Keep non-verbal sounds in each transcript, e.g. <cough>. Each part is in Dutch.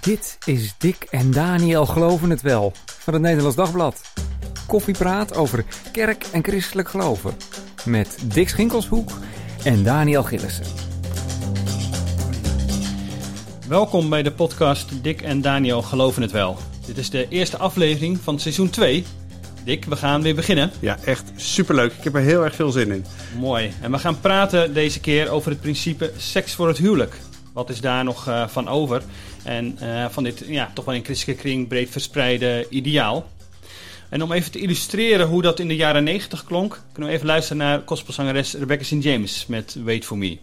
Dit is Dick en Daniel Geloven het Wel van het Nederlands Dagblad. Koffiepraat over kerk en christelijk geloven. Met Dick Schinkelshoek en Daniel Gillissen. Welkom bij de podcast Dick en Daniel Geloven het Wel. Dit is de eerste aflevering van seizoen 2. Dick, we gaan weer beginnen. Ja, echt superleuk. Ik heb er heel erg veel zin in. Mooi. En we gaan praten deze keer over het principe seks voor het huwelijk. Wat is daar nog uh, van over? En uh, van dit ja, toch wel in christelijke kring breed verspreide ideaal. En om even te illustreren hoe dat in de jaren 90 klonk, kunnen we even luisteren naar gospelzangeres Rebecca St. James met Wait For Me.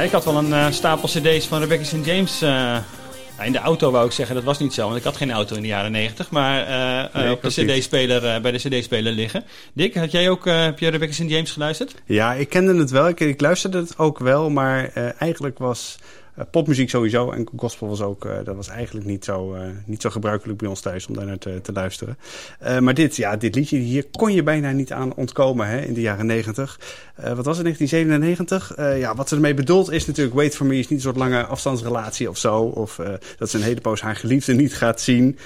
Ja, ik had wel een uh, stapel cd's van Rebecca St. James uh, in de auto wou ik zeggen, dat was niet zo, want ik had geen auto in de jaren 90, maar uh, nee, op de CD-speler, bij de CD-speler liggen. Dick, had jij ook, heb je Rebecca St. James geluisterd? Ja, ik kende het wel, ik, ik luisterde het ook wel, maar eigenlijk was popmuziek sowieso en gospel was ook, uh, dat was eigenlijk niet zo, uh, niet zo gebruikelijk bij ons thuis om daar naar te, te luisteren. maar dit, ja, dit liedje hier kon je bijna niet aan ontkomen hè, in de jaren negentig. wat was het, 1997? ja, wat ze ermee bedoelt is natuurlijk, Wait For Me is niet een soort lange afstandsrelatie of zo. Of dat ze een hele poos haar geliefde niet gaat zien.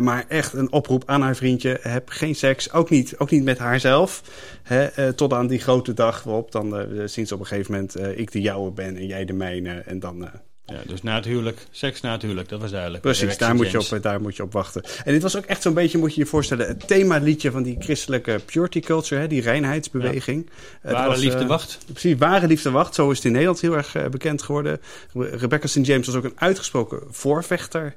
Maar echt een oproep aan haar vriendje, heb geen seks, ook niet, ook niet met haarzelf. Hè, tot aan die grote dag waarop dan sinds op een gegeven moment ik de jouwe ben en jij de mijne en dan ja, dus na het huwelijk, seks na het huwelijk, dat was duidelijk. Precies, daar moet, je op, daar moet je op wachten. En dit was ook echt zo'n beetje, moet je je voorstellen, het themaliedje van die christelijke purity culture, hè, die reinheidsbeweging. Ja. Ware was, liefde wacht. Uh, precies, ware liefde wacht. Zo is het in Nederland heel erg uh, bekend geworden. Rebecca St. James was ook een uitgesproken voorvechter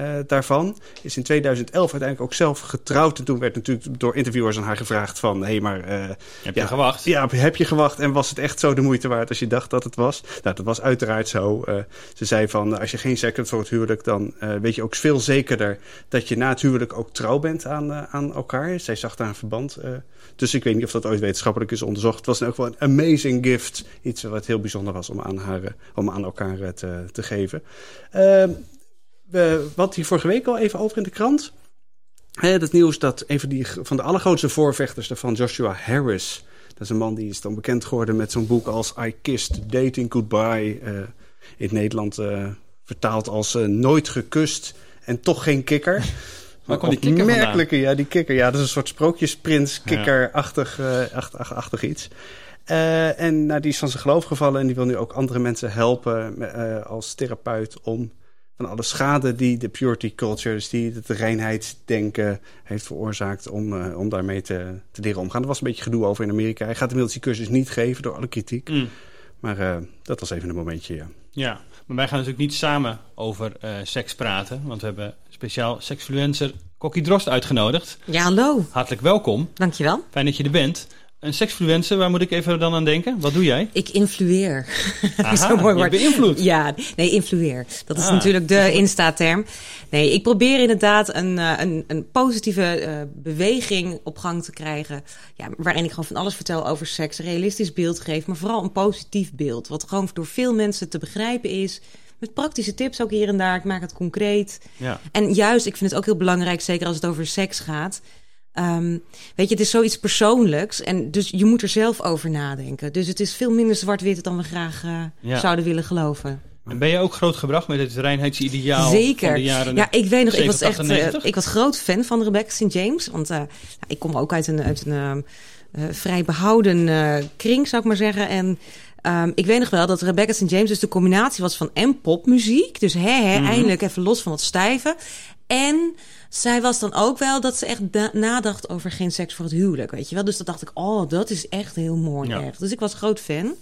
uh, daarvan. Is in 2011 uiteindelijk ook zelf getrouwd. En toen werd natuurlijk door interviewers aan haar gevraagd van... hé, hey, maar... Uh, heb ja, je gewacht? Ja, heb je gewacht? En was het echt zo de moeite waard als je dacht dat het was? Nou, dat was uiteraard zo. Uh, ze zei van, als je geen hebt voor het huwelijk... dan weet je ook veel zekerder dat je na het huwelijk ook trouw bent aan, aan elkaar. Zij zag daar een verband. dus ik weet niet of dat ooit wetenschappelijk is onderzocht. Het was elk geval een amazing gift. Iets wat heel bijzonder was om aan, haar, om aan elkaar te, te geven. Ehm, we, wat hier vorige week al even over in de krant. het nieuws dat een van, die, van de allergrootste voorvechters daarvan, Joshua Harris. Dat is een man die is dan bekend geworden met zo'n boek als I Kissed Dating Goodbye. Uh, in het Nederland uh, vertaald als uh, Nooit gekust en toch geen kikker. <laughs> Maar komt die kikker Merkelijke, ja, die kikker. Ja, dat is een soort sprookjesprins, kikker-achtig ja. achtig iets. en nou, die is van zijn geloof gevallen en die wil nu ook andere mensen helpen als therapeut om van alle schade die de purity culture, dus die het reinheidsdenken heeft veroorzaakt om, uh, om daarmee te, te leren omgaan. Er was een beetje gedoe over in Amerika. Hij gaat inmiddels die cursus niet geven door alle kritiek. Mm. Maar uh, dat was even een momentje, ja. Ja, maar wij gaan natuurlijk niet samen over uh, seks praten, want we hebben speciaal seksfluencer Kokkie Drost uitgenodigd. Ja, hallo. Hartelijk welkom. Dankjewel. Fijn dat je er bent. Een seksfluencer, waar moet ik even dan aan denken? Wat doe jij? Ik influeer. <laughs> Aha, Zo mooi woord. beïnvloed. Ja, nee, influeer. Dat is ah. natuurlijk de Insta-term. Nee, ik probeer inderdaad een, een, een positieve uh, beweging op gang te krijgen. Ja, waarin ik gewoon van alles vertel over seks. Een realistisch beeld geef, maar vooral een positief beeld. Wat gewoon door veel mensen te begrijpen is. Met praktische tips ook hier en daar. Ik maak het concreet. Ja. En juist, ik vind het ook heel belangrijk, zeker als het over seks gaat Um, weet je, het is zoiets persoonlijks. En dus je moet er zelf over nadenken. Dus het is veel minder zwart-wit dan we graag uh, ja. zouden willen geloven. En ben je ook grootgebracht met het reinheidsideaal Zeker. van de jaren Ja, ik weet nog, ik was echt uh, ik was groot fan van Rebecca St. James. Want uh, nou, ik kom ook uit een, uit een vrij behouden kring, zou ik maar zeggen. En Um, ik weet nog wel dat Rebecca St. James dus de combinatie was van en popmuziek. Dus hè, hè, mm -hmm. eindelijk even los van het stijve. En zij was dan ook wel dat ze echt nadacht over geen seks voor het huwelijk, weet je wel. Dus dat dacht ik, oh, dat is echt heel mooi, ja. echt. Dus ik was groot fan.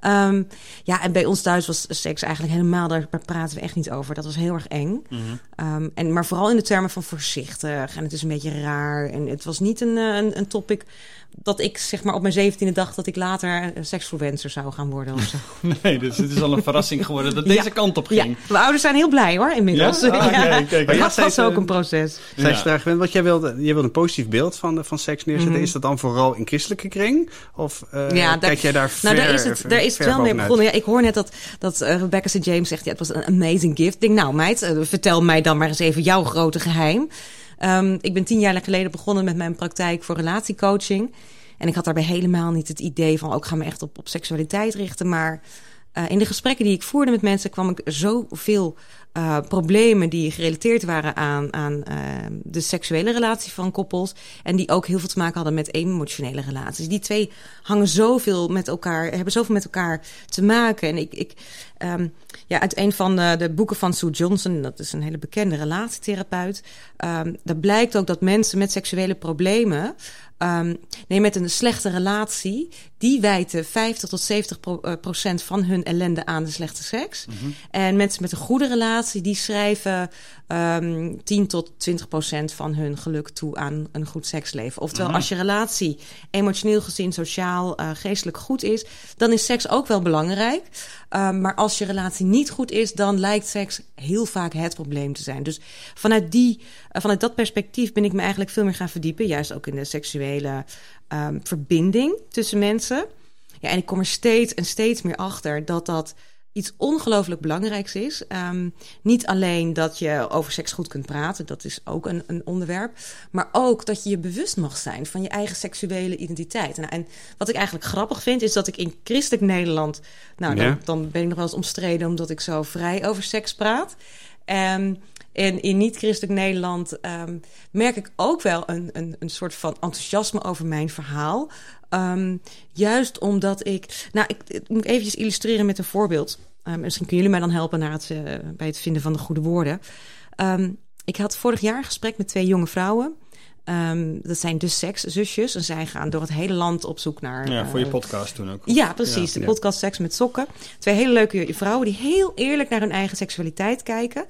Um, ja, en bij ons thuis was seks eigenlijk helemaal, daar praten we echt niet over. Dat was heel erg eng. Mm -hmm. um, en, maar vooral in de termen van voorzichtig. En het is een beetje raar. En het was niet een, een, een topic dat ik zeg maar op mijn zeventiende dacht dat ik later seksfluencer zou gaan worden of zo. <laughs> nee, dus het is al een verrassing geworden dat <laughs> deze kant op ging. Ja, mijn ouders zijn heel blij hoor, inmiddels. Ja? Ah, <laughs> ja. Kijk, maar dat was ook een proces. Zij vraag, want jij wilde, jij wilde een positief beeld van, van seks neerzetten. Mhm. Is dat dan vooral in christelijke kring? Of uh, ja, kijk jij daar ver, Nou, daar is het, daar is het wel mee begonnen. Ja, ik hoor net dat, dat uh, Rebecca St. James zegt, ja, het was een amazing gift. Ik denk, nou meid, vertel mij dan maar eens even jouw grote geheim. Um, ik ben tien jaar geleden begonnen met mijn praktijk voor relatiecoaching. En ik had daarbij helemaal niet het idee van, ook oh, ga me echt op, op seksualiteit richten. Maar uh, in de gesprekken die ik voerde met mensen kwam ik zoveel uh, problemen die gerelateerd waren aan, aan uh, de seksuele relatie van koppels. En die ook heel veel te maken hadden met emotionele relaties. Die twee hangen zoveel met elkaar, hebben zoveel met elkaar te maken. En ik, ik um, ja, uit een van de, de, boeken van Sue Johnson, dat is een hele bekende relatietherapeut. Um, daar blijkt ook dat mensen met seksuele problemen Um, nee, met een slechte relatie, die wijten 50 tot 70 eh, procent van hun ellende aan de slechte seks. Mm -hmm. En mensen met een goede relatie, die schrijven um, 10 tot 20 procent van hun geluk toe aan een goed seksleven. Oftewel, mm -hmm. als je relatie emotioneel gezien, sociaal, uh, geestelijk goed is, dan is seks ook wel belangrijk. Um, maar als je relatie niet goed is, dan lijkt seks heel vaak het probleem te zijn. Dus vanuit, die, uh, vanuit dat perspectief ben ik me eigenlijk veel meer gaan verdiepen, juist ook in de seksuele um, verbinding tussen mensen. Ja, en ik kom er steeds en steeds meer achter dat dat iets ongelooflijk belangrijks is. Um, niet alleen dat je over seks goed kunt praten, dat is ook een, een, onderwerp. Maar ook dat je je bewust mag zijn van je eigen seksuele identiteit. Nou, en wat ik eigenlijk grappig vind, is dat ik in christelijk Nederland. Nou, dan, dan ben ik nog wel eens omstreden omdat ik zo vrij over seks praat. Um, en in niet-christelijk Nederland um, merk ik ook wel een, een, een soort van enthousiasme over mijn verhaal. Um, juist omdat ik. Nou, ik, ik, moet eventjes illustreren met een voorbeeld. Um, misschien kunnen jullie mij dan helpen naar het, uh, bij het vinden van de goede woorden. ik had vorig jaar een gesprek met twee jonge vrouwen. Um, dat zijn dus sekszusjes. En zij gaan door het hele land op zoek naar... Ja, voor je podcast toen ook. Ja, precies. de podcast Seks met Sokken. Twee hele leuke vrouwen die heel eerlijk naar hun eigen seksualiteit kijken.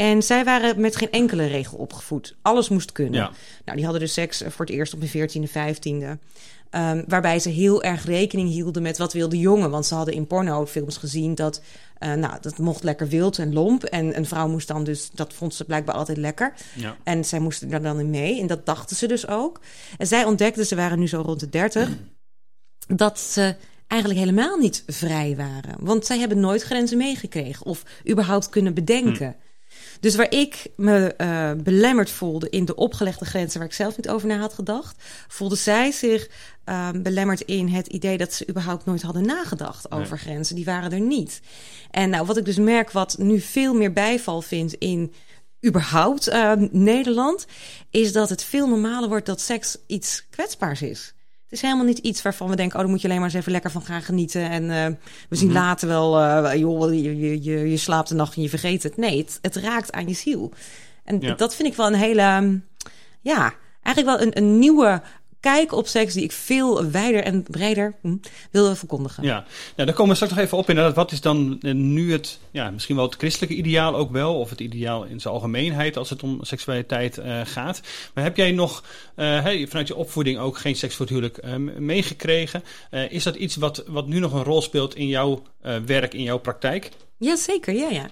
En zij waren met geen enkele regel opgevoed. Alles moest kunnen. Ja. Nou, die hadden dus seks voor het eerst op hun 14e, 15e. Um, waarbij ze heel erg rekening hielden met wat wilde jongen. Want ze hadden in pornofilms gezien dat, uh, nou, dat mocht lekker wild en lomp. En een vrouw moest dan dus, dat vond ze blijkbaar altijd lekker. Ja. En zij moesten daar dan in mee. En dat dachten ze dus ook. En zij ontdekten, ze waren nu zo rond de 30, dat ze eigenlijk helemaal niet vrij waren. Want zij hebben nooit grenzen meegekregen of überhaupt kunnen bedenken. Hm. Dus waar ik me uh, belemmerd voelde in de opgelegde grenzen waar ik zelf niet over na had gedacht, voelde zij zich uh, belemmerd in het idee dat ze überhaupt nooit hadden nagedacht over grenzen. Die waren er niet. En nou, wat ik dus merk, wat nu veel meer bijval vindt in überhaupt uh, Nederland, is dat het veel normaler wordt dat seks iets kwetsbaars is. Het is helemaal niet iets waarvan we denken: oh, dan moet je alleen maar eens even lekker van gaan genieten. En uh, we zien mm -hmm. later wel, uh, joh, je, je, je slaapt een nacht en je vergeet het. Nee, het, het raakt aan je ziel. En ja. dat vind ik wel een hele, ja, eigenlijk wel een, een nieuwe kijk op seks die ik veel wijder en breder hm, wil verkondigen. Ja, nou, daar komen we straks nog even op inderdaad. Wat is dan eh, nu het, ja, misschien wel het christelijke ideaal ook wel, of het ideaal in zijn algemeenheid als het om seksualiteit uh, gaat. Maar heb jij nog uh, hey, vanuit je opvoeding ook geen seks voor het huwelijk uh, meegekregen? is dat iets wat, wat nu nog een rol speelt in jouw werk, in jouw praktijk? Jazeker, ja, ja.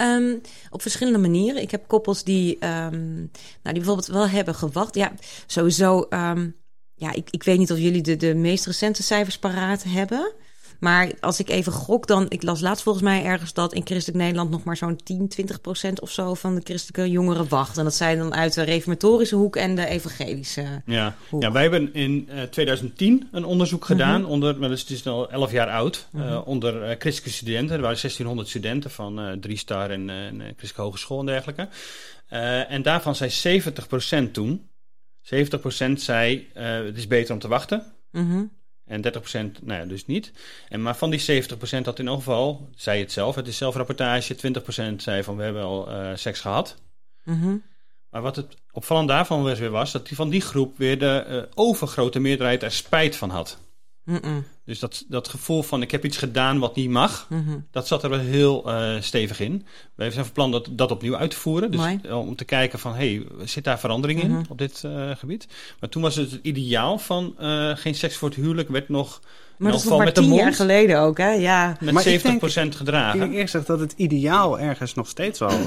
Um, op verschillende manieren. Ik heb koppels die, um, nou, die bijvoorbeeld wel hebben gewacht. Ja, sowieso. Um, ja, ik, ik weet niet of jullie de, de meest recente cijfers paraat hebben. Maar als ik even gok, dan. Ik las laatst volgens mij ergens dat in christelijk Nederland nog maar zo'n 10, 20 procent of zo van de christelijke jongeren wacht. En dat zijn dan uit de reformatorische hoek en de evangelische ja. hoek. Ja, wij hebben in uh, eh, 2010 een onderzoek mhm. gedaan. Onder, maar het is al 11 jaar oud. -hmm. uh, onder uh, christelijke studenten. Er waren 1600 studenten van drie star en christelijke hogeschool en dergelijke. en daarvan zei 70 procent toen. 70 procent zei het is beter om te wachten. Mm -hmm. En 30% nou ja, dus niet. En maar van die 70% had in ieder geval, zei het zelf, het is zelfrapportage, 20% zei van we hebben al uh, seks gehad. Mm -hmm. Maar wat het opvallend daarvan weer was, dat die van die groep weer de uh, overgrote meerderheid er spijt van had. -mm. Dus dat, dat gevoel van ik heb iets gedaan wat niet mag, Mhm. dat zat er wel heel eh, stevig in. We zijn van plan dat, dat opnieuw uit te voeren. Dus Mooi. om te kijken van, hey, zit daar verandering in Mhm. op dit eh, gebied? Maar toen was het het ideaal van eh, geen seks voor het huwelijk werd nog Maar dat is nog maar met de tien jaar mond. geleden ook, hè? Ja. met Maar ik 70% denk- Ik gedragen. denk eerst dat het ideaal ergens nog steeds wel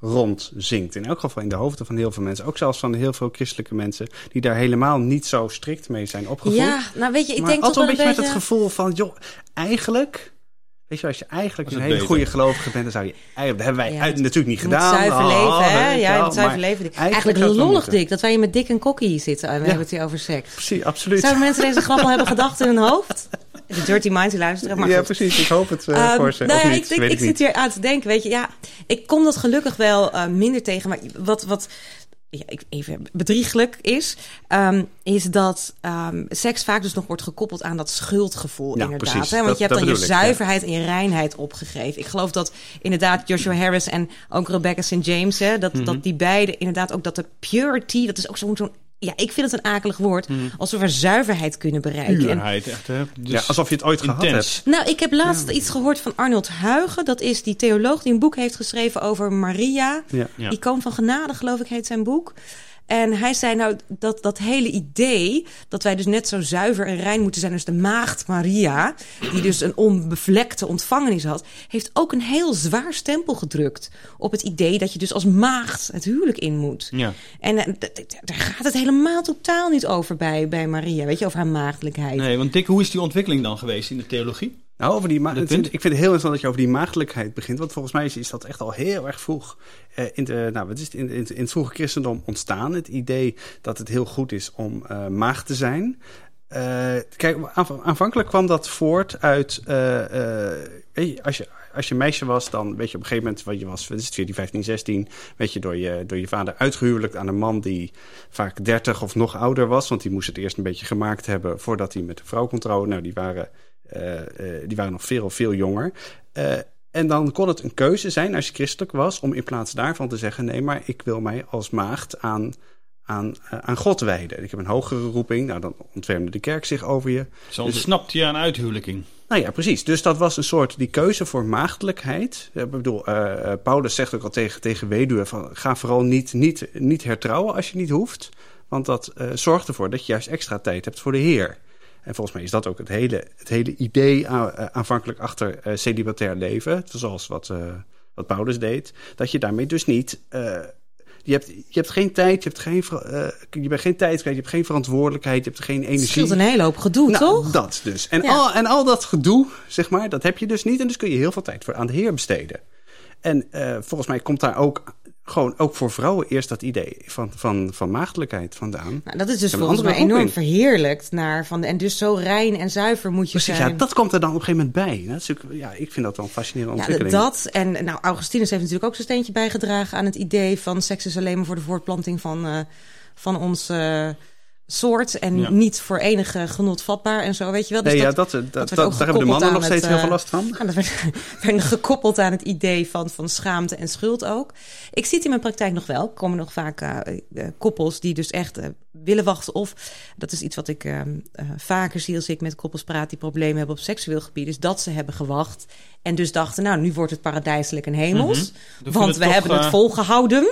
rondzinkt. In elk geval in de hoofden van heel veel mensen. Ook zelfs van heel veel christelijke mensen... die daar helemaal niet zo strikt mee zijn opgevoed. Ja, nou weet je, ik maar denk altijd een een beetje met het gevoel van... joh, eigenlijk... Weet je, als je eigenlijk een het hele beter. goede gelovige bent... dan zou je... eigenlijk- Dat hebben wij Ja, uit- het- natuurlijk niet gedaan. zuiver Oh, leven, hè? Ja, wel, moet zuiver maar leven. eigenlijk het lollig. Dick, dat wij hier met Dick en Kokkie hier zitten. En we Ja. hebben het hier over seks. Precies, absoluut. Zouden mensen deze grap al hebben gedacht in hun hoofd? De Dirty Minds die luisteren, maar ja, goed. precies. Ik hoop het eh, Ehm, voor ze. nou ja, ik, ik, zit hier aan te denken, weet je, ja, ik kom dat gelukkig wel eh, minder tegen, maar wat, wat ja, ik- even bedrieglijk is, ehm, is dat ehm, seks vaak dus nog wordt gekoppeld aan dat schuldgevoel, Ja, inderdaad. precies. Hè? Want Dat- je hebt dan je bedoel ik, ja. zuiverheid en je reinheid opgegeven. Ik geloof dat inderdaad Joshua Harris en ook Rebecca St. James, hè, dat, Mhm. dat die beide inderdaad ook dat de purity, dat is ook zo'n, zo'n ja, ik vind het een akelig woord, Mhm. alsof we zuiverheid kunnen bereiken. En- Puurheid, echt. Hè? Dus ja, alsof je het ooit gehad hebt. nou, ik heb laatst iets gehoord van Arnold Huigen. Dat is die theoloog die een boek heeft geschreven over Maria. Ja. Ja. Icoon van genade, geloof ik, heet zijn boek. En hij zei nou dat dat hele idee dat wij dus net zo zuiver en rein moeten zijn als de maagd Maria, die dus een onbevlekte ontvangenis had, heeft ook een heel zwaar stempel gedrukt op het idee dat je dus als maagd het huwelijk in moet. Ja. En eh, daar gaat het helemaal totaal niet over bij, bij Maria, weet je, over haar maagdelijkheid. Nee, want Dick, hoe is die ontwikkeling dan geweest in de theologie? Nou, over die ik vind ik vind het heel interessant dat je over die maagdelijkheid begint. Want volgens mij is, is dat echt al heel erg vroeg eh, in, de, nou, wat is het, in, in, in het vroege christendom ontstaan. Het idee dat het heel goed is om eh maagd te zijn. Eh, kijk, aanv- aanvankelijk kwam dat voort uit. weet je, als, je, als je meisje was, dan weet je op een gegeven moment, wat je was, wat is het, 14, 15, 16, werd je door je, door je vader uitgehuwelijkt aan een man die vaak 30 of nog ouder was. Want die moest het eerst een beetje gemaakt hebben voordat hij met een vrouw kon trouwen. Nou, die waren, die waren nog veel, veel jonger. Eh, en dan kon het een keuze zijn als je christelijk was, om in plaats daarvan te zeggen: nee, maar ik wil mij als maagd aan, aan, eh, aan God wijden. Ik heb een hogere roeping. Nou, dan ontfermde de kerk zich over je. Zo ontsnapt je aan uithuwelijking. Nou ja, precies. Dus dat was een soort die keuze voor maagdelijkheid. Ik bedoel, eh, eh, Paulus zegt ook al tegen, tegen weduwen van ga vooral niet, niet, niet hertrouwen als je niet hoeft. Want dat eh, zorgt ervoor dat je juist extra tijd hebt voor de Heer. En volgens mij is dat ook het hele, het hele idee eh, aanvankelijk achter eh, celibatair leven. Zoals wat, eh, wat Paulus deed. Dat je daarmee dus niet... je hebt, je hebt geen tijd, je, hebt geen, je bent geen tijd kwijt, je hebt geen verantwoordelijkheid, je hebt geen Het energie. scheelt een hele hoop gedoe, Nou, toch? dat dus. En, Ja. al, en al dat gedoe, zeg maar, dat heb je dus niet. En dus kun je heel veel tijd voor aan de Heer besteden. En volgens mij komt daar ook gewoon ook voor vrouwen eerst dat idee van, van, van maagdelijkheid vandaan. Nou, dat is dus volgens mij enorm verheerlijkt naar van en dus zo rein en zuiver moet je Precies, zijn. ja, dat komt er dan op een gegeven moment bij. Dat is natuurlijk- ja, ik vind dat wel een fascinerende Ja, ontwikkeling. dat en nou Augustinus heeft natuurlijk ook zijn steentje bijgedragen aan het idee van seks is alleen maar voor de voortplanting van, eh, van ons soort en Ja. niet voor enige genot vatbaar en zo, weet je wel. Dus nee, dat, ja, dat, dat, dat, werd daar hebben de mannen nog steeds het, heel veel eh, last van. Ja, <laughs> dat werd, werd gekoppeld aan het idee van, van schaamte en schuld ook. Ik zie het in mijn praktijk nog wel. Er komen nog vaak eh, eh, koppels die dus echt eh, willen wachten. Of dat is iets wat ik eh, eh, vaker zie als ik met koppels praat die problemen hebben op seksueel gebied. Is dat ze hebben gewacht en dus dachten, nou, nu wordt het paradijselijk en hemels. Mhm. Want we toch, hebben het eh, volgehouden.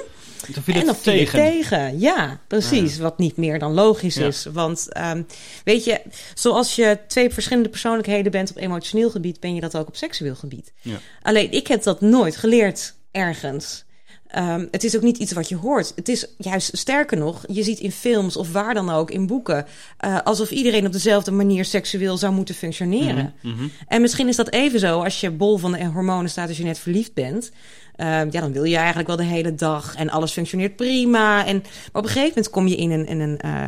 En viel tegen. tegen. Ja, precies. Wat niet meer dan logisch Ja. is. Want ehm, weet je, zoals je twee verschillende persoonlijkheden bent op emotioneel gebied, ben je dat ook op seksueel gebied. Ja. Alleen ik heb dat nooit geleerd ergens. Ehm, het is ook niet iets wat je hoort. Het is juist sterker nog, je ziet in films of waar dan ook in boeken, eh, alsof iedereen op dezelfde manier seksueel zou moeten functioneren. Mhm. En misschien is dat even zo als je bol van de hormonen staat als je net verliefd bent. Ehm, ja, dan wil je eigenlijk wel de hele dag en alles functioneert prima. En, maar op een gegeven moment kom je in een, in een, eh,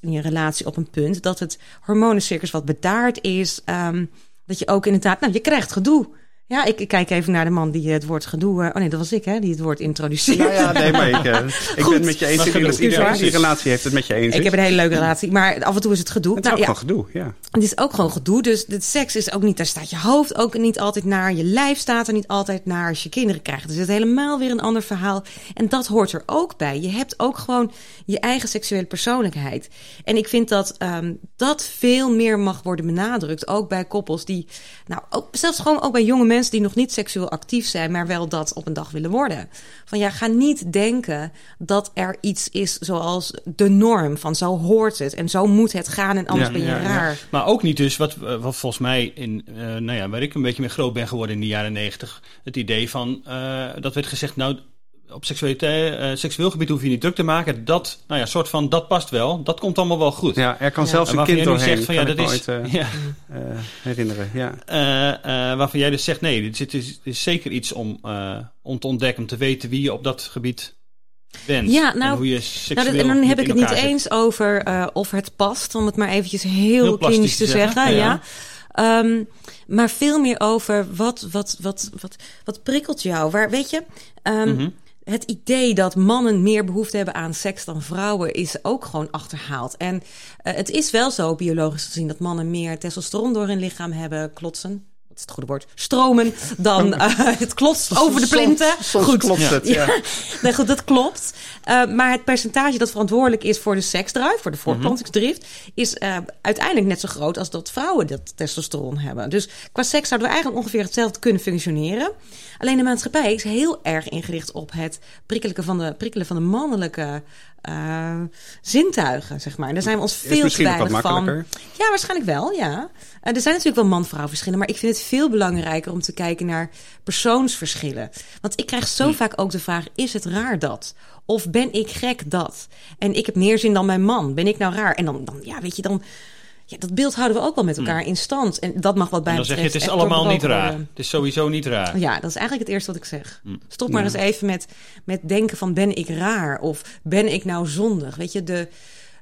in je relatie op een punt dat het hormonencircus wat bedaard is. ehm, dat je ook inderdaad, nou, je krijgt gedoe. Ja, ik, ik, kijk even naar de man die het woord gedoe... oh nee, dat was ik, hè, die het woord introduceert. Nou ja, nee, maar ik, uh, <laughs> ik ben het met je eens. Iedereen die relatie heeft het met je eens. Ik heb een hele leuke relatie, maar af en toe is het gedoe. Het is nou, ook ja, gewoon gedoe, ja. Het is ook gewoon gedoe, dus de seks is ook niet... Daar staat je hoofd ook niet altijd naar, je lijf staat er niet altijd naar als je kinderen krijgt. Dus het is helemaal weer een ander verhaal. En dat hoort er ook bij. Je hebt ook gewoon je eigen seksuele persoonlijkheid. En ik vind dat um, dat veel meer mag worden benadrukt. Ook bij koppels die, nou, ook, zelfs gewoon ook bij jonge mensen die nog niet seksueel actief zijn, maar wel dat op een dag willen worden. Van ja, ga niet denken dat er iets is zoals de norm. Van zo hoort het en zo moet het gaan en anders ben je raar. Ja. Maar ook niet dus, wat, wat volgens mij in, uh, nou ja, waar ik een beetje mee groot ben geworden in de jaren negentig. Het idee van, uh, dat werd gezegd, nou op seksualiteit, uh, seksueel gebied hoef je niet druk te maken. Dat, nou ja, soort van, dat past wel. Dat komt allemaal wel goed. Ja, er kan zelfs een kind doorheen. Zegt van, ja, dat is, ooit, uh, <laughs> ja. uh, herinneren. Ja. waarvan jij dus zegt, nee, dit is, is zeker iets om, om te ontdekken, om te weten wie je op dat gebied bent. Ja, nou, en, hoe je nou, dat, en dan heb ik het niet zit. eens over of het past, om het maar eventjes heel, heel klinisch te zeggen. zeggen ja. ja. Um, maar veel meer over wat, wat, wat, wat, wat prikkelt jou? Waar, weet je, um, mm -hmm het idee dat mannen meer behoefte hebben aan seks dan vrouwen is ook gewoon achterhaald. En uh, het is wel zo, biologisch gezien, dat mannen meer testosteron door hun lichaam hebben klotsen is het goede woord, stromen dan uh, het klotst over de plinten. Soms, goed. klopt het, ja. ja. nee, goed, dat klopt. Uh, maar het percentage dat verantwoordelijk is voor de seksdrive, voor de mhm. voortplantingsdrift, is uh, uiteindelijk net zo groot als dat vrouwen dat testosteron hebben. Dus qua seks zouden we eigenlijk ongeveer hetzelfde kunnen functioneren. Alleen de maatschappij is heel erg ingericht op het prikkelen van de, prikkelen van de mannelijke uh, zintuigen, zeg maar. Daar zijn we ons veel te weinig van. Ja, waarschijnlijk wel, ja. Uh, er zijn natuurlijk wel man-vrouw verschillen, maar ik vind het veel belangrijker om te kijken naar persoonsverschillen. Want ik krijg zo hm. vaak ook de vraag: is het raar dat? Of ben ik gek dat? En ik heb meer zin dan mijn man. Ben ik nou raar? En dan, dan ja, weet je, dan ja, dat beeld houden we ook wel met elkaar hmm. in stand. En dat mag wat bij dan zeg je, het is allemaal niet raar. Het is sowieso niet raar. Ja, dat is eigenlijk het eerste wat ik zeg. Hmm. Stop maar eens even met, met denken van ben ik raar? Of ben ik nou zondig? Weet je, de,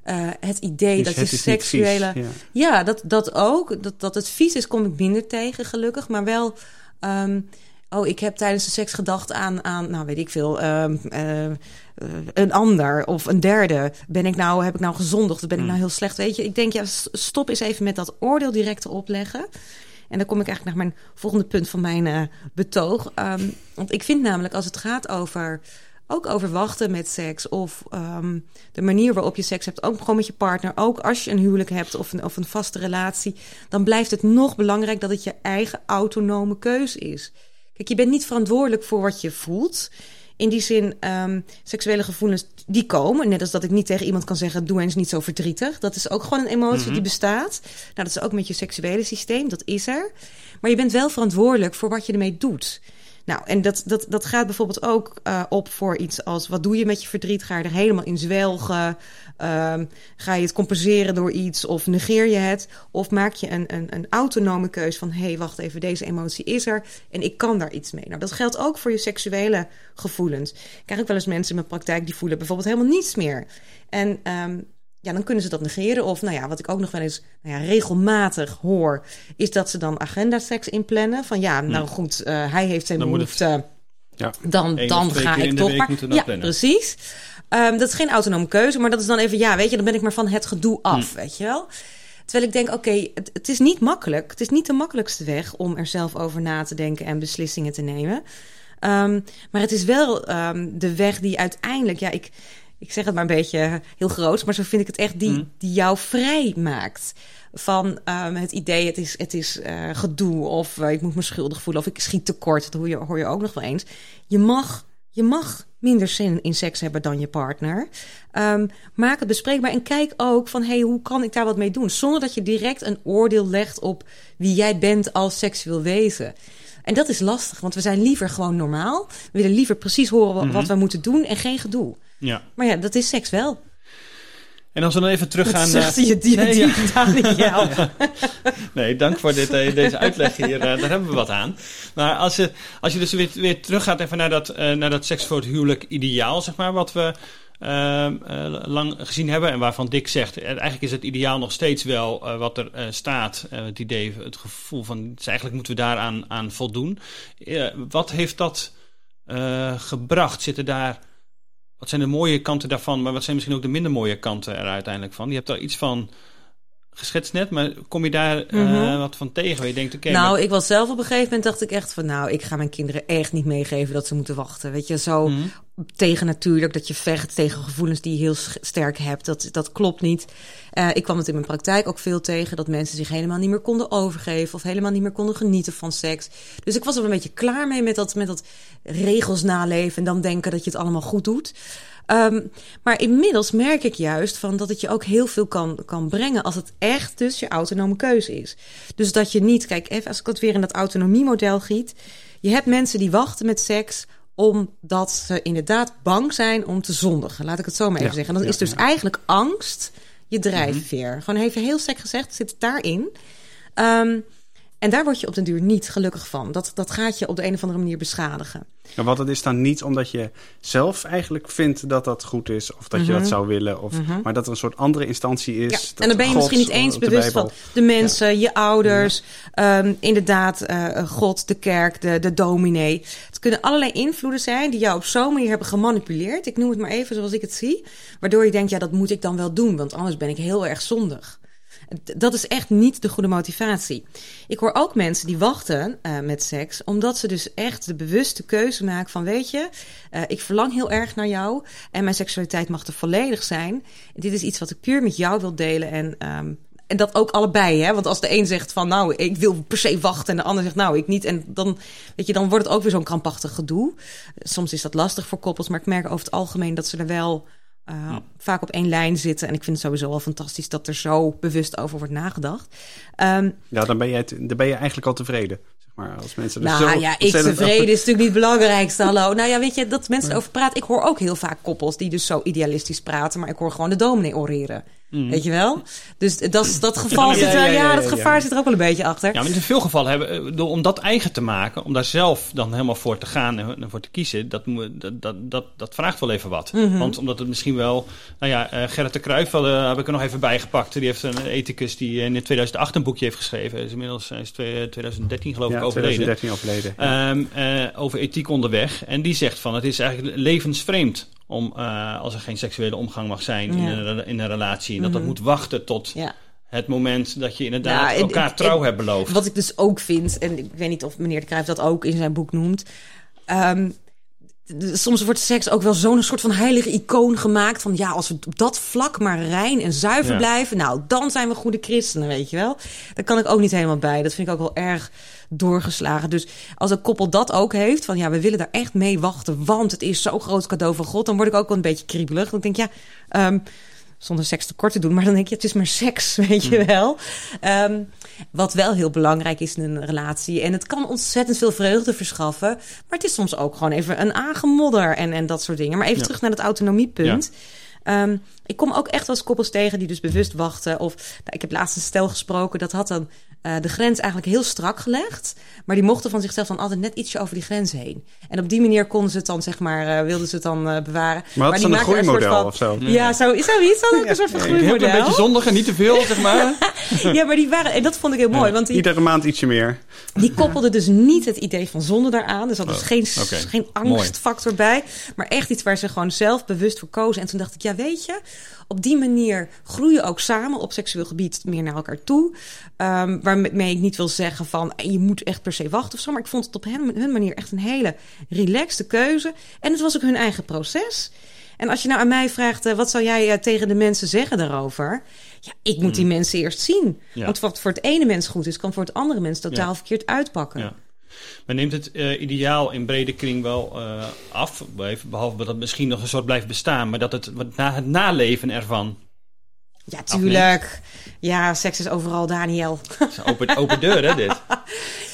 uh, het idee dus dat je seksuele... ja. ja, dat, dat ook. Dat, dat het vies is, kom ik minder tegen, gelukkig. Maar wel... Um, oh, ik heb tijdens de seks gedacht aan, aan nou weet ik veel, um, uh, een ander of een derde. Ben ik nou, heb ik nou gezondigd of ben ik nou hmm. heel slecht? Weet je, ik denk ja, stop eens even met dat oordeel direct opleggen. En dan kom ik eigenlijk naar mijn volgende punt van mijn uh, betoog. Um, want ik vind namelijk als het gaat over ook over wachten met seks of um, de manier waarop je seks hebt, ook gewoon met je partner, ook als je een huwelijk hebt of een, of een vaste relatie, dan blijft het nog belangrijk dat het je eigen autonome keus is. Kijk, je bent niet verantwoordelijk voor wat je voelt. In die zin, um, seksuele gevoelens die komen. Net als dat ik niet tegen iemand kan zeggen: doe eens niet zo verdrietig. Dat is ook gewoon een emotie die mhm. bestaat. Nou, dat is ook met je seksuele systeem, dat is er. Maar je bent wel verantwoordelijk voor wat je ermee doet. Nou, en dat, dat, dat gaat bijvoorbeeld ook uh, op voor iets als: wat doe je met je verdriet? Ga je er helemaal in zwelgen? Um, ga je het compenseren door iets of negeer je het? Of maak je een, een, een autonome keus van: hé, hey, wacht even, deze emotie is er en ik kan daar iets mee. Nou, dat geldt ook voor je seksuele gevoelens. Ik krijg ook wel eens mensen in mijn praktijk die voelen bijvoorbeeld helemaal niets meer. En um, ja, dan kunnen ze dat negeren. Of nou ja, wat ik ook nog wel eens nou ja, regelmatig hoor, is dat ze dan agenda-seks inplannen. Van ja, nou goed, uh, hij heeft zijn dan behoefte. Het, ja, dan dan ga ik toch maar. Ja, plannen. precies. Um, dat is geen autonome keuze, maar dat is dan even, ja, weet je, dan ben ik maar van het gedoe af, hm. weet je wel. Terwijl ik denk, oké, okay, het, het, is niet makkelijk. Het is niet de makkelijkste weg om er zelf over na te denken en beslissingen te nemen. Um, maar het is wel um, de weg die uiteindelijk, ja, ik, ik zeg het maar een beetje heel groot, maar zo vind ik het echt, die, mm. die jou vrij maakt. Van um, het idee, het is, het is uh, gedoe, of uh, ik moet me schuldig voelen, of ik schiet tekort. Dat hoor je, hoor je ook nog wel eens. Je mag, je mag minder zin in seks hebben dan je partner. Um, maak het bespreekbaar en kijk ook van, hey, hoe kan ik daar wat mee doen? Zonder dat je direct een oordeel legt op wie jij bent als seksueel wezen. En dat is lastig, want we zijn liever gewoon normaal. We willen liever precies horen wat, mm -hmm. we moeten doen en geen gedoe. Ja. Maar ja, dat is seks wel. En als we dan even teruggaan naar... je die, nee, die, <laughs> ja. nee, dank voor dit, eh, deze uitleg hier. Uh, daar hebben we wat aan. Maar als je, als je dus weer, weer teruggaat even naar dat, naar dat seks voor het huwelijk ideaal, zeg maar, wat we ehm, lang gezien hebben. En waarvan Dick zegt, eigenlijk is het ideaal nog steeds wel wat er staat. het idee, het gevoel van, dus eigenlijk moeten we daaraan aan voldoen. wat heeft dat gebracht? Zitten daar... Wat zijn de mooie kanten daarvan, maar wat zijn misschien ook de minder mooie kanten er uiteindelijk van? Je hebt daar iets van geschetst net, maar kom je daar mm wat van tegen? Je denkt, oké. nou, ik was zelf op een gegeven moment dacht ik echt van, nou, ik ga mijn kinderen echt niet meegeven dat ze moeten wachten. Weet je, zo mm tegen natuurlijk dat je vecht tegen gevoelens die je heel sterk hebt. Dat, dat klopt niet. Uh, ik kwam het in mijn praktijk ook veel tegen dat mensen zich helemaal niet meer konden overgeven of helemaal niet meer konden genieten van seks. Dus ik was er een beetje klaar mee met dat, met dat regels naleven en dan denken dat je het allemaal goed doet. Um, maar inmiddels merk ik juist van dat het je ook heel veel kan, kan brengen als het echt dus je autonome keuze is. Dus dat je niet, kijk, even als ik het weer in dat autonomiemodel giet. Je hebt mensen die wachten met seks omdat ze inderdaad bang zijn om te zondigen. Laat ik het zo maar even zeggen. En dan is dus eigenlijk angst je drijfveer. Mm -hmm. Gewoon even heel sec gezegd, zit het daarin. Um, en daar word je op den duur niet gelukkig van. Dat, dat gaat je op de een of andere manier beschadigen. Ja, want het is dan niet omdat je zelf eigenlijk vindt dat dat goed is, of dat je dat mhm. zou willen, of, mhm. maar dat er een soort andere instantie is. Ja, en dan ben je misschien niet eens bewust van de mensen, je ouders, um, inderdaad, uh, God, de kerk, de, de dominee. Het kunnen allerlei invloeden zijn die jou op zo'n manier hebben gemanipuleerd. Ik noem het maar even zoals ik het zie. Waardoor je denkt, ja, dat moet ik dan wel doen, want anders ben ik heel erg zondig. Dat is echt niet de goede motivatie. Ik hoor ook mensen die wachten uh, met seks, omdat ze dus echt de bewuste keuze maken van: weet je, uh, ik verlang heel erg naar jou en mijn seksualiteit mag er volledig zijn. Dit is iets wat ik puur met jou wil delen en. Um, en dat ook allebei, hè? Want als de een zegt van, nou, ik wil per se wachten, en de ander zegt, nou, ik niet. En dan, weet je, dan wordt het ook weer zo'n krampachtig gedoe. Soms is dat lastig voor koppels, maar ik merk over het algemeen dat ze er wel uh, vaak op één lijn zitten. En ik vind het sowieso wel fantastisch dat er zo bewust over wordt nagedacht. Um, ja, dan ben, je, dan ben je eigenlijk al tevreden. Zeg maar als mensen er nou zo ja, ik tevreden is natuurlijk niet het belangrijkste. Hallo. <laughs> Nou ja, weet je, dat mensen erover praten. Ik hoor ook heel vaak koppels die dus zo idealistisch praten. Maar ik hoor gewoon de dominee oreren. Mm. Weet je wel? Dus dat, dat geval zit er, ja, dat gevaar zit er ook wel een beetje achter. Ja, maar in veel gevallen hebben, door, om dat eigen te maken, om daar zelf dan helemaal voor te gaan en voor te kiezen, dat, dat, dat, dat, vraagt wel even wat. Mm -hmm. Want omdat het misschien wel, nou ja, uh, Gerrit de Kruijf uh, heb ik er nog even bijgepakt. Die heeft een ethicus die in 2008 een boekje heeft geschreven. Is inmiddels is 2013 geloof ik ja, overleden. 2013 overleden. Um, uh, over ethiek onderweg. En die zegt van, het is eigenlijk levensvreemd om, uh, als er geen seksuele omgang mag zijn in, een, in een relatie. En dat dat mhm. moet wachten tot ja. het moment dat je inderdaad ja, elkaar trouw hebt beloofd. Wat ik dus ook vind, en ik weet niet of meneer de Cruijff dat ook in zijn boek noemt. Um, soms wordt seks ook wel zo'n soort van heilige icoon gemaakt. Van ja, als we op dat vlak maar rein en zuiver ja. blijven, nou, dan zijn we goede christenen, weet je wel. Daar kan ik ook niet helemaal bij. Dat vind ik ook wel erg doorgeslagen. Dus als een koppel dat ook heeft, van ja, we willen daar echt mee wachten, want het is zo'n groot cadeau van God, dan word ik ook wel een beetje kriebelig. Dan denk ik, ja, um, zonder seks tekort te doen, maar dan denk je, het is maar seks, <laughs> weet je hmm. wel. Um, wat wel heel belangrijk is in een relatie. En het kan ontzettend veel vreugde verschaffen. Maar het is soms ook gewoon even een aangemodder en, en dat soort dingen. Maar even ja. terug naar het autonomiepunt. Ja. Um, ik kom ook echt eens koppels tegen die dus bewust wachten. Of nou, ik heb laatst een stel gesproken, dat had dan uh, de grens eigenlijk heel strak gelegd. Maar die mochten van zichzelf dan altijd net ietsje over die grens heen. En op die manier konden ze het dan, zeg maar, uh, wilden ze het dan uh, bewaren. Maar, maar die een groeimodel van, of zo? Ja, zo, zoiets. Dat ja. een soort van ja, groeimodel. Een beetje zondig en niet te veel, zeg maar. <laughs> ja, maar die waren, en dat vond ik heel mooi. Want die, Iedere maand ietsje meer. Die koppelden dus niet het idee van zonde daaraan. Dus dat was oh, geen, okay. geen angstfactor bij. Maar echt iets waar ze gewoon zelf bewust voor kozen. En toen dacht ik, ja, weet je op die manier groeien ook samen op seksueel gebied meer naar elkaar toe. Um, waarmee ik niet wil zeggen van je moet echt per se wachten of zo. Maar ik vond het op hen, hun manier echt een hele relaxte keuze. En het was ook hun eigen proces. En als je nou aan mij vraagt, uh, wat zou jij uh, tegen de mensen zeggen daarover? Ja, ik moet die hmm. mensen eerst zien. Ja. Want wat voor het ene mens goed is, kan voor het andere mens totaal ja. verkeerd uitpakken. Ja. Maar neemt het uh, ideaal in brede kring wel uh, af, behalve dat het misschien nog een soort blijft bestaan, maar dat het, na het naleven ervan. Ja, tuurlijk. Ja, seks is overal, Daniel. open, open deur, hè, dit? <laughs>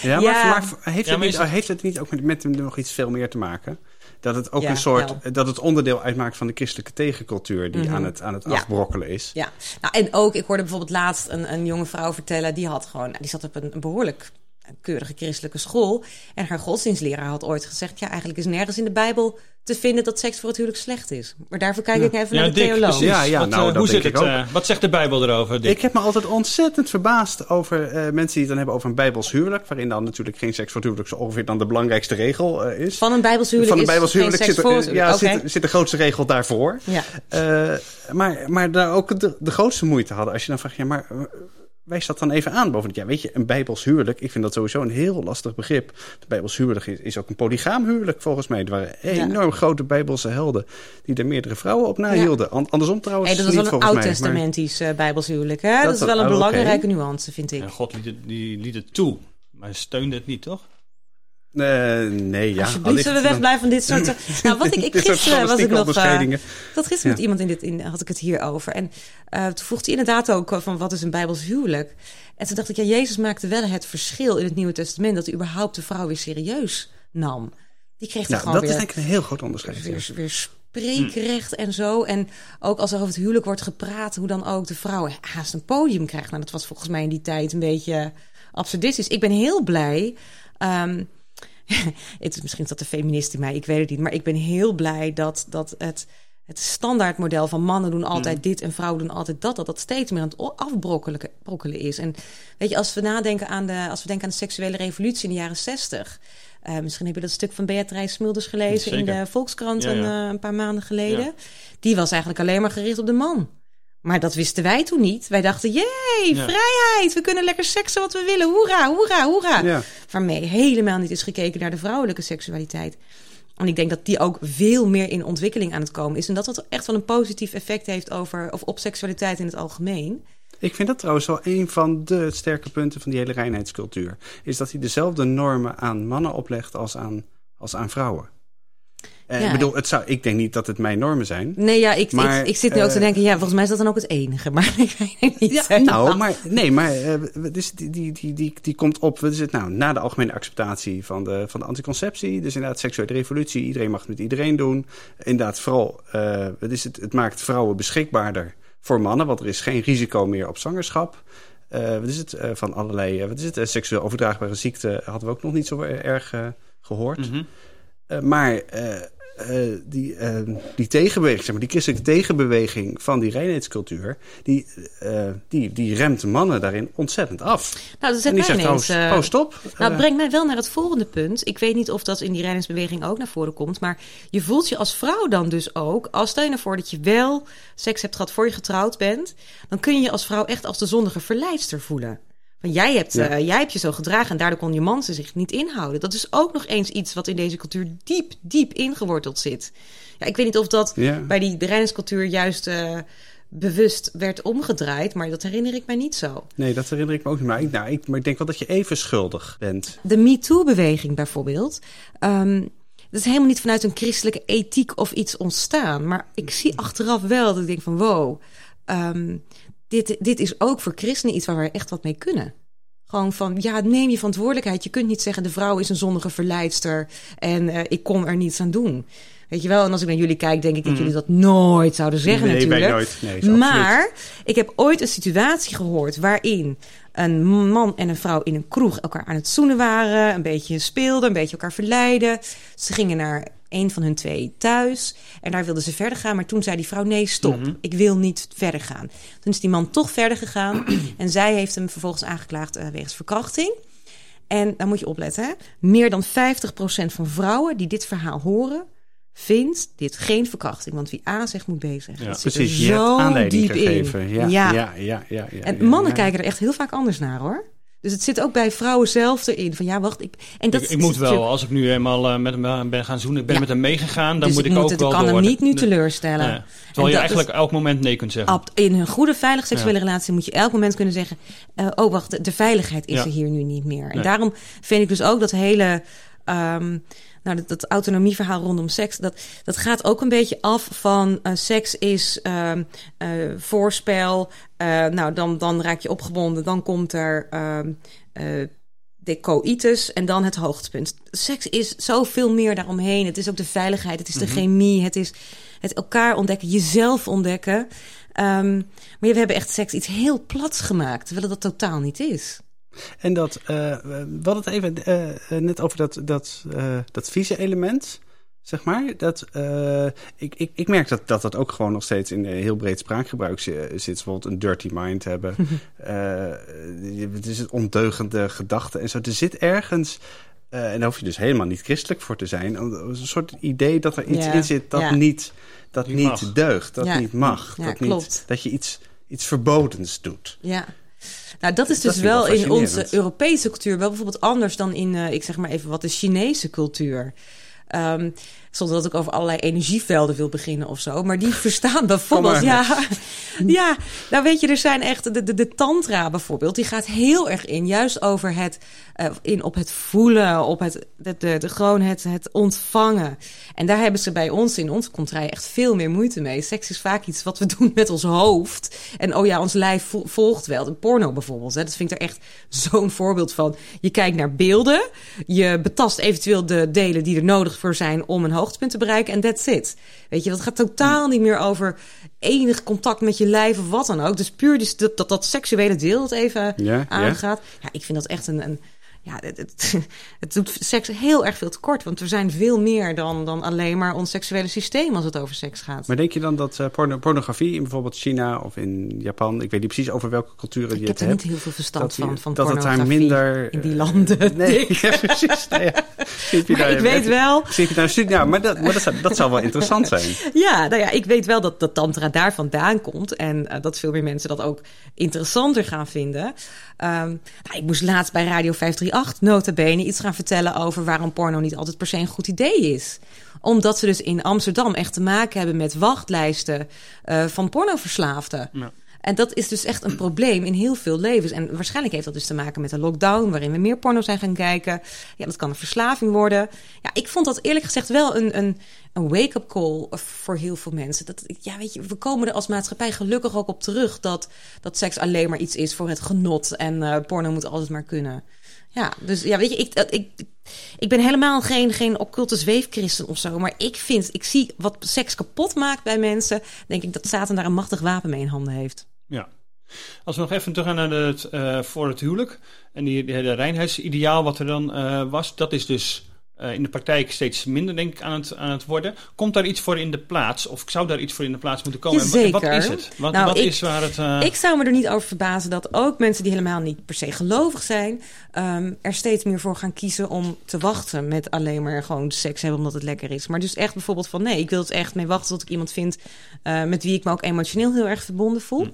Ja, maar, ja. maar heeft, ja, het niet, heeft, het niet, ook met, met nog iets veel meer te maken? Dat het ook ja, een soort, wel. dat het onderdeel uitmaakt van de christelijke tegencultuur die mm -hmm. aan het, aan het afbrokkelen is. Ja, nou, en ook, ik hoorde bijvoorbeeld laatst een, een jonge vrouw vertellen, die had gewoon, die zat op een, een behoorlijk keurige christelijke school. En haar godsdienstleraar had ooit gezegd: ja, eigenlijk is nergens in de Bijbel te vinden dat seks voor het huwelijk slecht is. Maar daarvoor kijk ik even naar de theoloog. Ja, ja, wat, nou, uh, hoe zit het? Uh, wat zegt de Bijbel erover? Dick? Ik heb me altijd ontzettend verbaasd over uh, mensen die het dan hebben over een Bijbels huwelijk, waarin dan natuurlijk geen seks voor het huwelijk zo ongeveer dan de belangrijkste regel is. Van een Bijbels huwelijk. Van een Bijbels huwelijk zit, er, ja, okay. zit, zit, de grootste regel daarvoor. Ja. maar, maar daar ook de, de grootste moeite hadden als je dan vraagt, ja, maar wijs dat dan even aan boven Ja, weet je, een Bijbels huwelijk, ik vind dat sowieso een heel lastig begrip. De Bijbels huwelijk is, is ook een polygaam huwelijk volgens mij. Er waren enorm grote Bijbelse helden die er meerdere vrouwen op nahielden. Ja. Andersom trouwens. Hey, dat is wel een oud-testamentisch uh, Bijbels huwelijk. Hè? Dat, is wel een oh, belangrijke nuance, vind ik. Ja, God liet het, die, liet het toe, maar steunde het niet, toch? Uh, nee, ja. Alsjeblieft, zullen we wegblijven van dit soort... <laughs> nou, wat ik, ik gisteren was ik nog... Uh, dat gisteren ja. met iemand in dit, in, had ik het hier over. En uh, toen vroeg hij inderdaad ook van wat is een Bijbels huwelijk? En toen dacht ik, ja, Jezus maakte wel het verschil in het Nieuwe Testament... dat hij überhaupt de vrouw weer serieus nam. Die kreeg nou, gewoon dat weer, is denk ik een heel groot onderscheid. Weer, weer spreekrecht en zo. En ook als er over het huwelijk wordt gepraat... hoe dan ook de vrouw haast een podium krijgt. Nou, dat was volgens mij in die tijd een beetje absurdistisch. Ik ben heel blij... Um, <laughs> het is misschien dat de feminist in mij, ik weet het niet. Maar ik ben heel blij dat, dat het, het standaardmodel van mannen doen altijd mm. dit en vrouwen doen altijd dat, dat dat steeds meer aan het afbrokkelen is. En weet je, als we nadenken aan de, als we denken aan de seksuele revolutie in de jaren zestig. Uh, misschien heb je dat stuk van Beatrice Smulders gelezen in de Volkskrant Een, uh, een, paar maanden geleden. Die was eigenlijk alleen maar gericht op de man. Maar dat wisten wij toen niet. Wij dachten, jee, vrijheid. We kunnen lekker seksen wat we willen. Hoera, hoera, hoera. Ja. Waarmee helemaal niet is gekeken naar de vrouwelijke seksualiteit. En ik denk dat die ook veel meer in ontwikkeling aan het komen is. En dat dat echt wel een positief effect heeft over, of op seksualiteit in het algemeen. Ik vind dat trouwens wel een van de sterke punten van die hele reinheidscultuur. Is dat hij dezelfde normen aan mannen oplegt als aan, als aan vrouwen. Uh, Ik bedoel, het zou, ik denk niet dat het mijn normen zijn. Nee, ja, ik, maar, ik, ik, zit nu ook te eh, denken, ja, volgens mij is dat dan ook het enige. <laughs> Maar ik weet niet. Ja, nou, maar nee, maar uh, dus die, die, die, die, die komt op, wat is het nou, na de algemene acceptatie van de, van de anticonceptie. Dus inderdaad, seksuele revolutie, iedereen mag het met iedereen doen. Inderdaad, vooral, uh, wat is het, het maakt vrouwen beschikbaarder voor mannen, want er is geen risico meer op zwangerschap. Uh, wat is het, uh, van allerlei, wat is het, seksueel overdraagbare ziekten hadden we ook nog niet zo erg gehoord. Mm -hmm. maar uh, die, uh, die tegenbeweging, zeg maar, die christelijke tegenbeweging van die reinheidscultuur, die, uh, die, die remt mannen daarin ontzettend af. Nou, dat en die zegt trouwens, oh stop. Nou, brengt mij wel naar het volgende punt. Ik weet niet of dat in die reinheidsbeweging ook naar voren komt, maar je voelt je als vrouw dan dus ook, als stel je nou voor dat je wel seks hebt gehad voor je getrouwd bent, dan kun je je als vrouw echt als de zondige verleidster voelen. Want jij hebt, ja. uh, jij hebt je zo gedragen en daardoor kon je man zich niet inhouden. Dat is ook nog eens iets wat in deze cultuur diep, diep ingeworteld zit. Ja, ik weet niet of dat ja. bij die reiningscultuur juist uh, bewust werd omgedraaid, maar dat herinner ik mij niet zo. Nee, dat herinner ik me ook niet. Maar ik, nou, ik, maar ik denk wel dat je even schuldig bent. De MeToo-beweging bijvoorbeeld. Um, dat is helemaal niet vanuit een christelijke ethiek of iets ontstaan. Maar ik zie achteraf wel dat ik denk van wow. Um, dit, dit is ook voor christenen iets waar we echt wat mee kunnen. Gewoon van, ja, neem je verantwoordelijkheid. Je kunt niet zeggen, de vrouw is een zondige verleidster en uh, ik kon er niets aan doen. Weet je wel, en als ik naar jullie kijk, denk ik dat mm. jullie dat nooit zouden zeggen nee, natuurlijk. Nooit. Nee, maar ik heb ooit een situatie gehoord waarin een man en een vrouw in een kroeg elkaar aan het zoenen waren, een beetje speelden, een beetje elkaar verleiden. Ze gingen naar een van hun twee thuis. En daar wilden ze verder gaan. Maar toen zei die vrouw: Nee, stop. Mhm. Ik wil niet verder gaan. Toen is die man toch verder gegaan. <clears throat> en zij heeft hem vervolgens aangeklaagd uh, wegens verkrachting. En dan moet je opletten: hè? meer dan 50% van vrouwen die dit verhaal horen. Vindt dit geen verkrachting, want wie A zegt moet B zeggen. Ja, precies, je hebt aanleiding gegeven. Ja. Ja, ja, ja, ja, en mannen kijken er echt heel vaak anders naar hoor. Dus het zit ook bij vrouwen zelf erin. Van ja, wacht. Ik, en dat ik, ik moet wel, als ik nu eenmaal uh, met hem ben gaan zoenen, ben ja. met hem meegegaan, dan dus moet ik, ook het, wel. Ik kan hem niet nu teleurstellen. Ja. Terwijl je eigenlijk elk moment nee kunt zeggen. In een goede, veilige seksuele relatie moet je elk moment kunnen zeggen: uh, Oh, wacht, de, de veiligheid is er hier nu niet meer. En daarom vind ik dus ook dat hele. Um, nou, dat, dat autonomieverhaal rondom seks, dat, dat gaat ook een beetje af van uh, seks is uh, uh, voorspel. nou, dan, dan raak je opgebonden, dan komt er de coitus en dan het hoogtepunt. Seks is zoveel meer daaromheen. Het is ook de veiligheid, het is de -hmm. chemie, het is het elkaar ontdekken, jezelf ontdekken. Um, maar we hebben echt seks iets heel plats gemaakt, terwijl dat totaal niet is. En dat, uh, we hadden het even uh, net over dat, dat, uh, dat vieze element. Zeg maar, dat, ik, ik, ik merk dat, dat dat ook gewoon nog steeds in heel breed spraakgebruik zit. Bijvoorbeeld een dirty mind hebben. <laughs> het is een ondeugende gedachte en zo. Er zit ergens en daar hoef je dus helemaal niet christelijk voor te zijn. Een soort idee dat er iets in zit dat niet, dat niet deugt, dat niet mag. dat, niet, dat je iets, iets verbodens doet. Ja. Nou, dat is dus wel in onze Europese cultuur wel bijvoorbeeld anders dan in, uh, ik zeg maar even wat, de Chinese cultuur. Um, zonder dat ik over allerlei energievelden wil beginnen of zo. Maar die <laughs> verstaan bijvoorbeeld. Ja, <laughs> ja, nou weet je, er zijn echt. De, de, de Tantra bijvoorbeeld, die gaat heel erg in. Juist over het. Uh, in op het voelen, op het. De, de, de, gewoon het, het ontvangen. En daar hebben ze bij ons in onze contraille echt veel meer moeite mee. Seks is vaak iets wat we <laughs> doen met ons hoofd. En oh ja, ons lijf volgt wel. De porno bijvoorbeeld. Hè, dat vind ik er echt zo'n voorbeeld van. Je kijkt naar beelden. Je betast eventueel de delen die er nodig voor zijn om een hoogtepunt te bereiken en that's it. Weet je, dat gaat totaal niet meer over enig contact met je lijf of wat dan ook. Dus puur dus dat, dat, dat seksuele deel dat even aangaat. Ja. ik vind dat echt een, een ja, het, het, <laughs> het, doet seks heel erg veel tekort. Want we zijn veel meer dan, dan alleen maar ons seksuele systeem als het over seks gaat. Maar denk je dan dat uh, pornografie in bijvoorbeeld China of in Japan, ik weet niet precies over welke culturen die ik het hebt. Ik heb er niet heel veel verstand van, van dat het daar minder in die landen. <laughs> nee, <laughs> ja, precies. Nou ja. maar ik weet wel. Zit je nou, ja, maar dat, maar dat, zou, dat zou wel interessant zijn. Ja, nou ja, ik weet wel dat, dat Tantra daar vandaan komt. En uh, dat veel meer mensen dat ook interessanter gaan vinden. Um, nou, ik moest laatst bij Radio 538 nota bene iets gaan vertellen over waarom porno niet altijd per se een goed idee is. Omdat ze dus in Amsterdam echt te maken hebben met wachtlijsten uh, van pornoverslaafden. Ja. En dat is dus echt een probleem in heel veel levens. En waarschijnlijk heeft dat dus te maken met de lockdown, waarin we meer porno zijn gaan kijken. Ja, dat kan een verslaving worden. Ja, ik vond dat eerlijk gezegd wel een, een, een wake-up call voor heel veel mensen. Dat, ja, weet je, we komen er als maatschappij gelukkig ook op terug dat, dat seks alleen maar iets is voor het genot. En uh, porno moet altijd maar kunnen. Ja, dus ja, weet je, ik, ik, ik ben helemaal geen, geen occulte zweefchristen of zo. Maar ik vind, ik zie wat seks kapot maakt bij mensen. Denk ik dat Satan daar een machtig wapen mee in handen heeft. Ja. Als we nog even terug gaan naar het, uh, voor het huwelijk. En die, de reinheidsideaal wat er dan uh, was. Dat is dus uh, in de praktijk steeds minder denk ik aan het, aan het worden. Komt daar iets voor in de plaats? Of zou daar iets voor in de plaats moeten komen? En wat, wat, is het? Wat, nou, wat ik, is waar het... Uh... Ik zou me er niet over verbazen dat ook mensen die helemaal niet per se gelovig zijn... Um, er steeds meer voor gaan kiezen om te wachten met alleen maar gewoon seks hebben omdat het lekker is. Maar dus echt bijvoorbeeld van nee, ik wil het echt mee wachten tot ik iemand vind... Uh, met wie ik me ook emotioneel heel erg verbonden voel.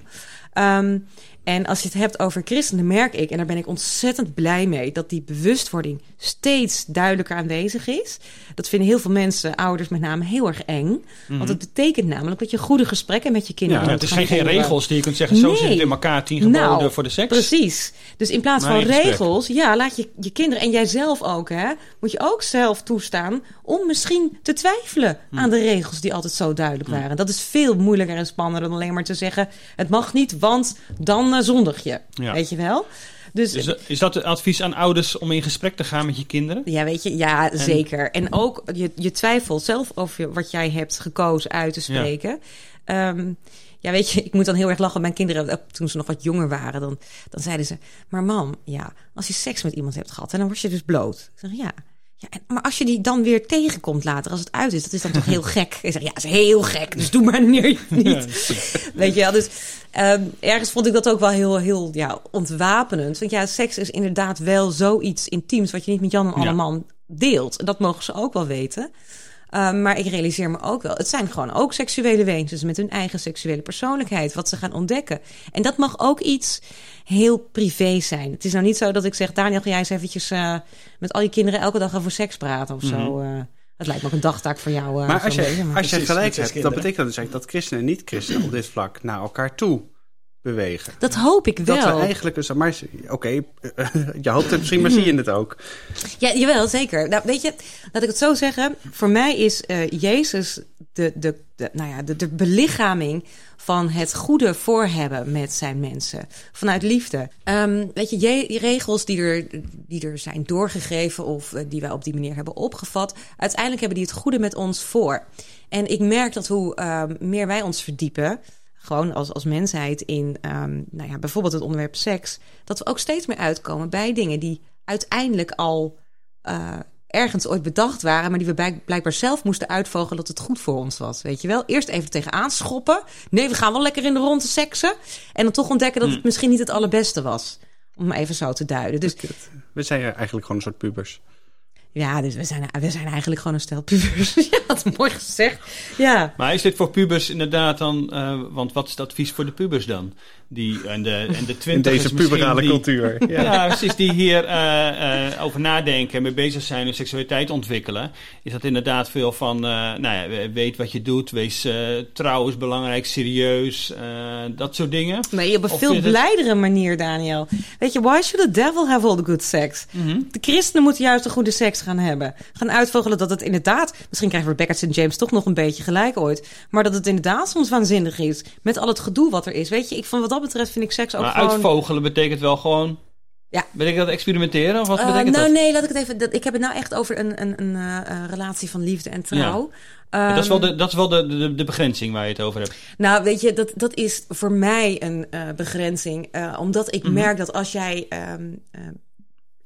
Hm. Um, en als je het hebt over christenen, merk ik, en daar ben ik ontzettend blij mee, dat die bewustwording steeds duidelijker aanwezig is. Dat vinden heel veel mensen, ouders met name, heel erg eng. Mm -hmm. Want het betekent namelijk dat je goede gesprekken met je kinderen ja, hebt. Het is geen, regels die je kunt zeggen, zo nee. zit het in elkaar, tien geboden nou, voor de seks. Precies. Dus in plaats maar van regels, ja, laat je je kinderen, en jijzelf ook, hè, moet je ook zelf toestaan om misschien te twijfelen hm. aan de regels die altijd zo duidelijk waren. Hm. Dat is veel moeilijker en spannender dan alleen maar te zeggen, het mag niet, want dan zondig je. Ja. Weet je wel? Dus, is, is dat het advies aan ouders om in gesprek te gaan met je kinderen? Ja, weet je, ja, en, zeker. En ook je, je twijfelt zelf over wat jij hebt gekozen uit te spreken. Ja. Um, ja, weet je, ik moet dan heel erg lachen. Mijn kinderen, toen ze nog wat jonger waren, dan, dan zeiden ze: Maar mam, ja, als je seks met iemand hebt gehad en dan word je dus bloot. Ik zeg ja. Ja, maar als je die dan weer tegenkomt later, als het uit is, dat is dan toch heel gek. Ik zeg, ja, is heel gek, dus doe maar neer niet. <laughs> Weet je wel, dus um, ergens vond ik dat ook wel heel, heel ja, ontwapenend. Want ja, seks is inderdaad wel zoiets intiems wat je niet met Jan en Alleman ja. deelt. En dat mogen ze ook wel weten. Um, maar ik realiseer me ook wel, het zijn gewoon ook seksuele wezens met hun eigen seksuele persoonlijkheid, wat ze gaan ontdekken. En dat mag ook iets heel privé zijn. Het is nou niet zo dat ik zeg, Daniel, ga jij eens eventjes uh, met al je kinderen elke dag over seks praten of mm -hmm. zo. Uh, dat lijkt me ook een dagtaak voor jou. Uh, maar als je, als je gelijk hebt, dat betekent dus eigenlijk dat christenen en niet-christenen op dit vlak naar elkaar toe bewegen. Dat hoop ik wel. Dat we eigenlijk dus, maar oké, okay, <laughs> je hoopt het misschien, maar zie je het ook. Ja, jawel, zeker. Nou, weet je, laat ik het zo zeggen. Voor mij is uh, Jezus de, de, de, nou ja, de, de belichaming van het goede voor hebben met zijn mensen. Vanuit liefde. Um, weet je, je, regels die er, die er zijn doorgegeven of uh, die wij op die manier hebben opgevat. Uiteindelijk hebben die het goede met ons voor. En ik merk dat hoe uh, meer wij ons verdiepen gewoon als, als mensheid in um, nou ja, bijvoorbeeld het onderwerp seks, dat we ook steeds meer uitkomen bij dingen die uiteindelijk al uh, ergens ooit bedacht waren, maar die we blijkbaar zelf moesten uitvogelen dat het goed voor ons was. Weet je wel? Eerst even tegenaan schoppen. Nee, we gaan wel lekker in de ronde seksen. En dan toch ontdekken dat het hmm. misschien niet het allerbeste was. Om even zo te duiden. Dus, we zijn eigenlijk gewoon een soort pubers. Ja, dus we zijn, we zijn eigenlijk gewoon een stel pubers. <laughs> ja, dat mooi gezegd. Ja. Maar is dit voor pubers inderdaad dan... Uh, want wat is het advies voor de pubers dan? Die, en de, en de In deze puberale cultuur. Ja. ja. precies. Die hier uh, uh, over nadenken en mee bezig zijn en seksualiteit ontwikkelen. Is dat inderdaad veel van... nou ja, weet wat je doet. Wees trouw is belangrijk, serieus. dat soort dingen. Maar op een veel blijdere manier, Daniel. Weet je, why should the devil have all the good sex? Mm -hmm. De christenen moeten juist de goede seks gaan hebben. Gaan uitvogelen dat het inderdaad... Misschien krijgt Rebecca St. James toch nog een beetje gelijk ooit. Maar dat het inderdaad soms waanzinnig is. Met al het gedoe wat er is. Weet je, ik van wat dat betreft vind ik seks ook maar gewoon... uitvogelen betekent wel gewoon... Ja. Betekent dat experimenteren of wat uh, betekent nou, dat? nee, laat ik het even... Dat, ik heb het nou echt over een, een, een uh, relatie van liefde en trouw. Ja. Um, dat is wel, de, dat is wel de, de, de, begrenzing waar je het over hebt. Nou, weet je, dat, dat is voor mij een uh, begrenzing. omdat ik mm -hmm. merk dat als jij um,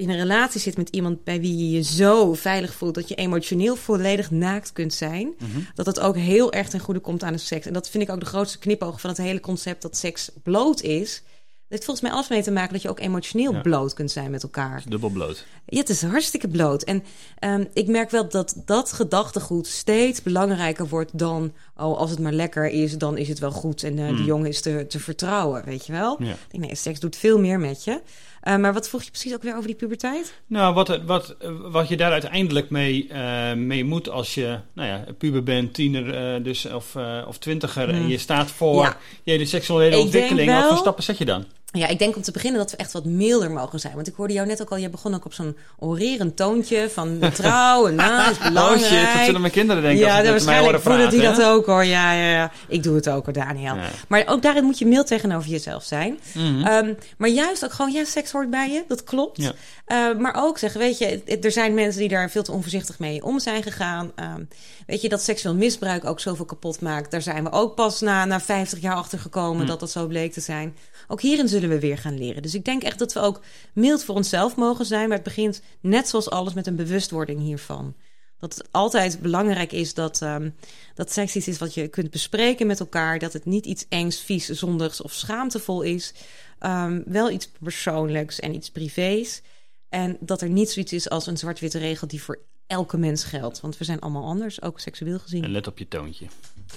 in een relatie zit met iemand bij wie je je zo veilig voelt dat je emotioneel volledig naakt kunt zijn, mm -hmm. dat het ook heel erg ten goede komt aan de seks. En dat vind ik ook de grootste knipoog van het hele concept dat seks bloot is. Dat heeft volgens mij alles mee te maken dat je ook emotioneel ja. bloot kunt zijn met elkaar. Dubbel bloot. Ja, het is hartstikke bloot. En um, ik merk wel dat dat gedachtegoed steeds belangrijker wordt dan... oh, als het maar lekker is, dan is het wel goed. En uh, mm. de jongen is te, te vertrouwen, weet je wel? Ja. Ik denk, nee, seks doet veel meer met je. Uh, maar wat vroeg je precies ook weer over die puberteit? Nou, wat, wat, wat je daar uiteindelijk mee, uh, mee moet als je nou ja, puber bent, tiener uh, dus, of, of twintiger... Mm. en je staat voor ja. je hele seksuele ontwikkeling. Wel... Wat voor stappen zet je dan? Ja, ik denk om te beginnen dat we echt wat milder mogen zijn. Want ik hoorde jou net ook al, je begon ook op zo'n orerend toontje van trouw en <laughs> na is belangrijk. Oh shit, dat zullen mijn kinderen denken ja, als ze waarschijnlijk voelen die dat ook hoor. Ja, ja, ja, ik doe het ook hoor, Daniel. Ja. Maar ook daarin moet je mild tegenover jezelf zijn. Mm -hmm. um, maar juist ook gewoon, ja, seks hoort bij je, dat klopt. Ja. Uh, maar ook zeggen, weet je, er zijn mensen die daar veel te onvoorzichtig mee om zijn gegaan. Um, weet je, dat seksueel misbruik ook zoveel kapot maakt. Daar zijn we ook pas na, na 50 jaar achter gekomen mm. dat dat zo bleek te zijn. Ook hierin zullen we weer gaan leren. Dus ik denk echt dat we ook mild voor onszelf mogen zijn. Maar het begint net zoals alles met een bewustwording hiervan. Dat het altijd belangrijk is dat, um, dat seks iets is wat je kunt bespreken met elkaar. Dat het niet iets engs, vies, zondigs of schaamtevol is. Um, wel iets persoonlijks en iets privés. En dat er niet zoiets is als een zwart-witte regel die voor elke mens geldt. Want we zijn allemaal anders, ook seksueel gezien. En let op je toontje.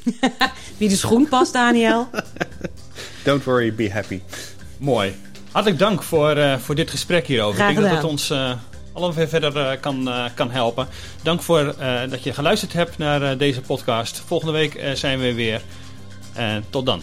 <laughs> Wie de schoen past, Daniel. Don't worry, be happy. Mooi. Hartelijk dank voor, uh, voor dit gesprek hierover. Graag Ik denk dat het ons uh, allemaal weer verder uh, kan, kan helpen. Dank voor dat je geluisterd hebt naar deze podcast. Volgende week zijn we weer. tot dan.